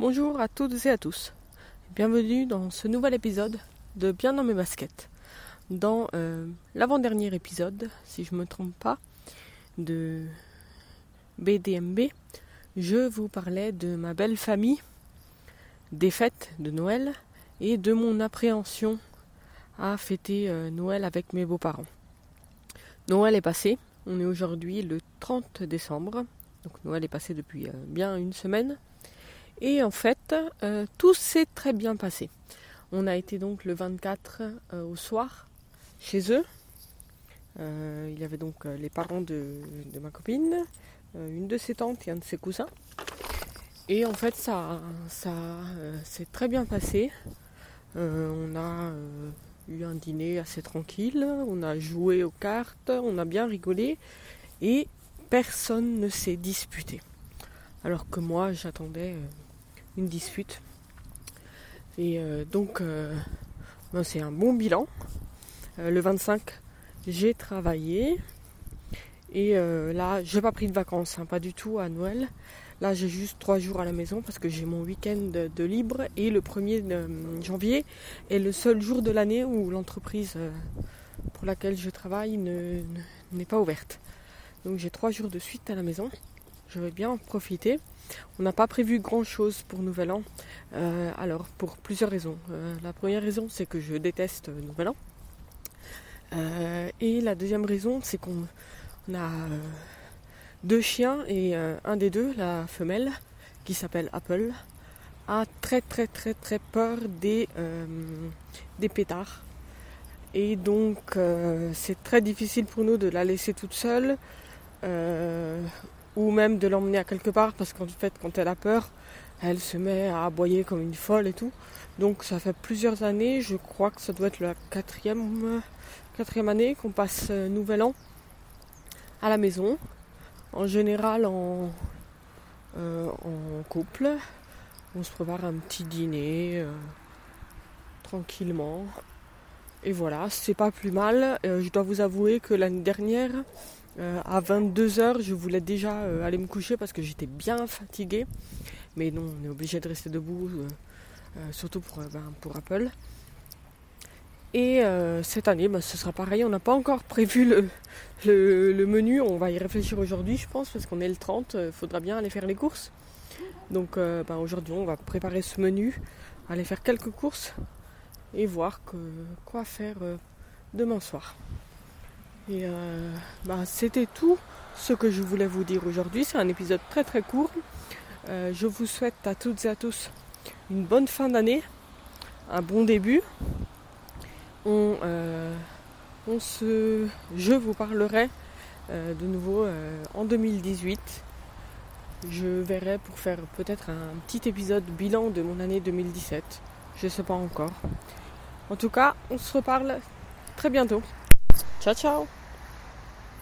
Bonjour à toutes et à tous. Bienvenue dans ce nouvel épisode de Bien dans mes baskets. Dans euh, l'avant-dernier épisode, si je ne me trompe pas, de BDMB, je vous parlais de ma belle famille, des fêtes de Noël et de mon appréhension à fêter euh, Noël avec mes beaux-parents. Noël est passé, on est aujourd'hui le 30 décembre, donc Noël est passé depuis euh, bien une semaine. Et en fait, euh, tout s'est très bien passé. On a été donc le 24 euh, au soir chez eux. Euh, il y avait donc les parents de, ma copine, une de ses tantes et un de ses cousins. Et en fait, ça, ça s'est très bien passé. on a eu un dîner assez tranquille, on a joué aux cartes, on a bien rigolé et personne ne s'est disputé. Alors que moi, j'attendais une dispute. Et euh, donc, euh, ben, c'est un bon bilan. Euh, le 25, j'ai travaillé. Et là, j'ai pas pris de vacances, hein, pas du tout à Noël. Là, j'ai juste trois jours à la maison parce que j'ai mon week-end de, libre. Et le 1er janvier est le seul jour de l'année où l'entreprise pour laquelle je travaille n'est pas ouverte. Donc j'ai trois jours de suite à la maison. Je vais bien en profiter. On n'a pas prévu grand chose pour Nouvel An. Euh, alors, pour plusieurs raisons. Euh, la première raison, c'est que je déteste Nouvel An. Euh, et la deuxième raison, c'est qu'on a deux chiens et un des deux, la femelle, qui s'appelle Apple, a très très très très peur des, des pétards. Et donc, c'est très difficile pour nous de la laisser toute seule ou même de l'emmener à quelque part parce qu'en fait quand elle a peur, elle se met à aboyer comme une folle et tout. Donc ça fait plusieurs années, je crois que ça doit être la quatrième, quatrième année qu'on passe euh, Nouvel An à la maison. En général en, euh, en couple. On se prépare un petit dîner euh, tranquillement. Et voilà, c'est pas plus mal. je dois vous avouer que l'année dernière, euh, à 22h, je voulais déjà euh, aller me coucher parce que j'étais bien fatiguée. Mais non, on est obligé de rester debout, euh, surtout pour, ben, pour Apple. Et cette année, ben, ce sera pareil. On n'a pas encore prévu le, menu. On va y réfléchir aujourd'hui, je pense, parce qu'on est le 30. Il faudra bien aller faire les courses. Donc ben, aujourd'hui, on va préparer ce menu, aller faire quelques courses et voir quoi faire demain soir. Et euh, bah, c'était tout ce que je voulais vous dire aujourd'hui. C'est un épisode très très court. Euh, je vous souhaite à toutes et à tous une bonne fin d'année, un bon début. On, euh, se, je vous parlerai de nouveau en 2018. Je verrai pour faire peut-être un petit épisode bilan de mon année 2017. Je ne sais pas encore. En tout cas, on se reparle très bientôt. Tchau, tchau.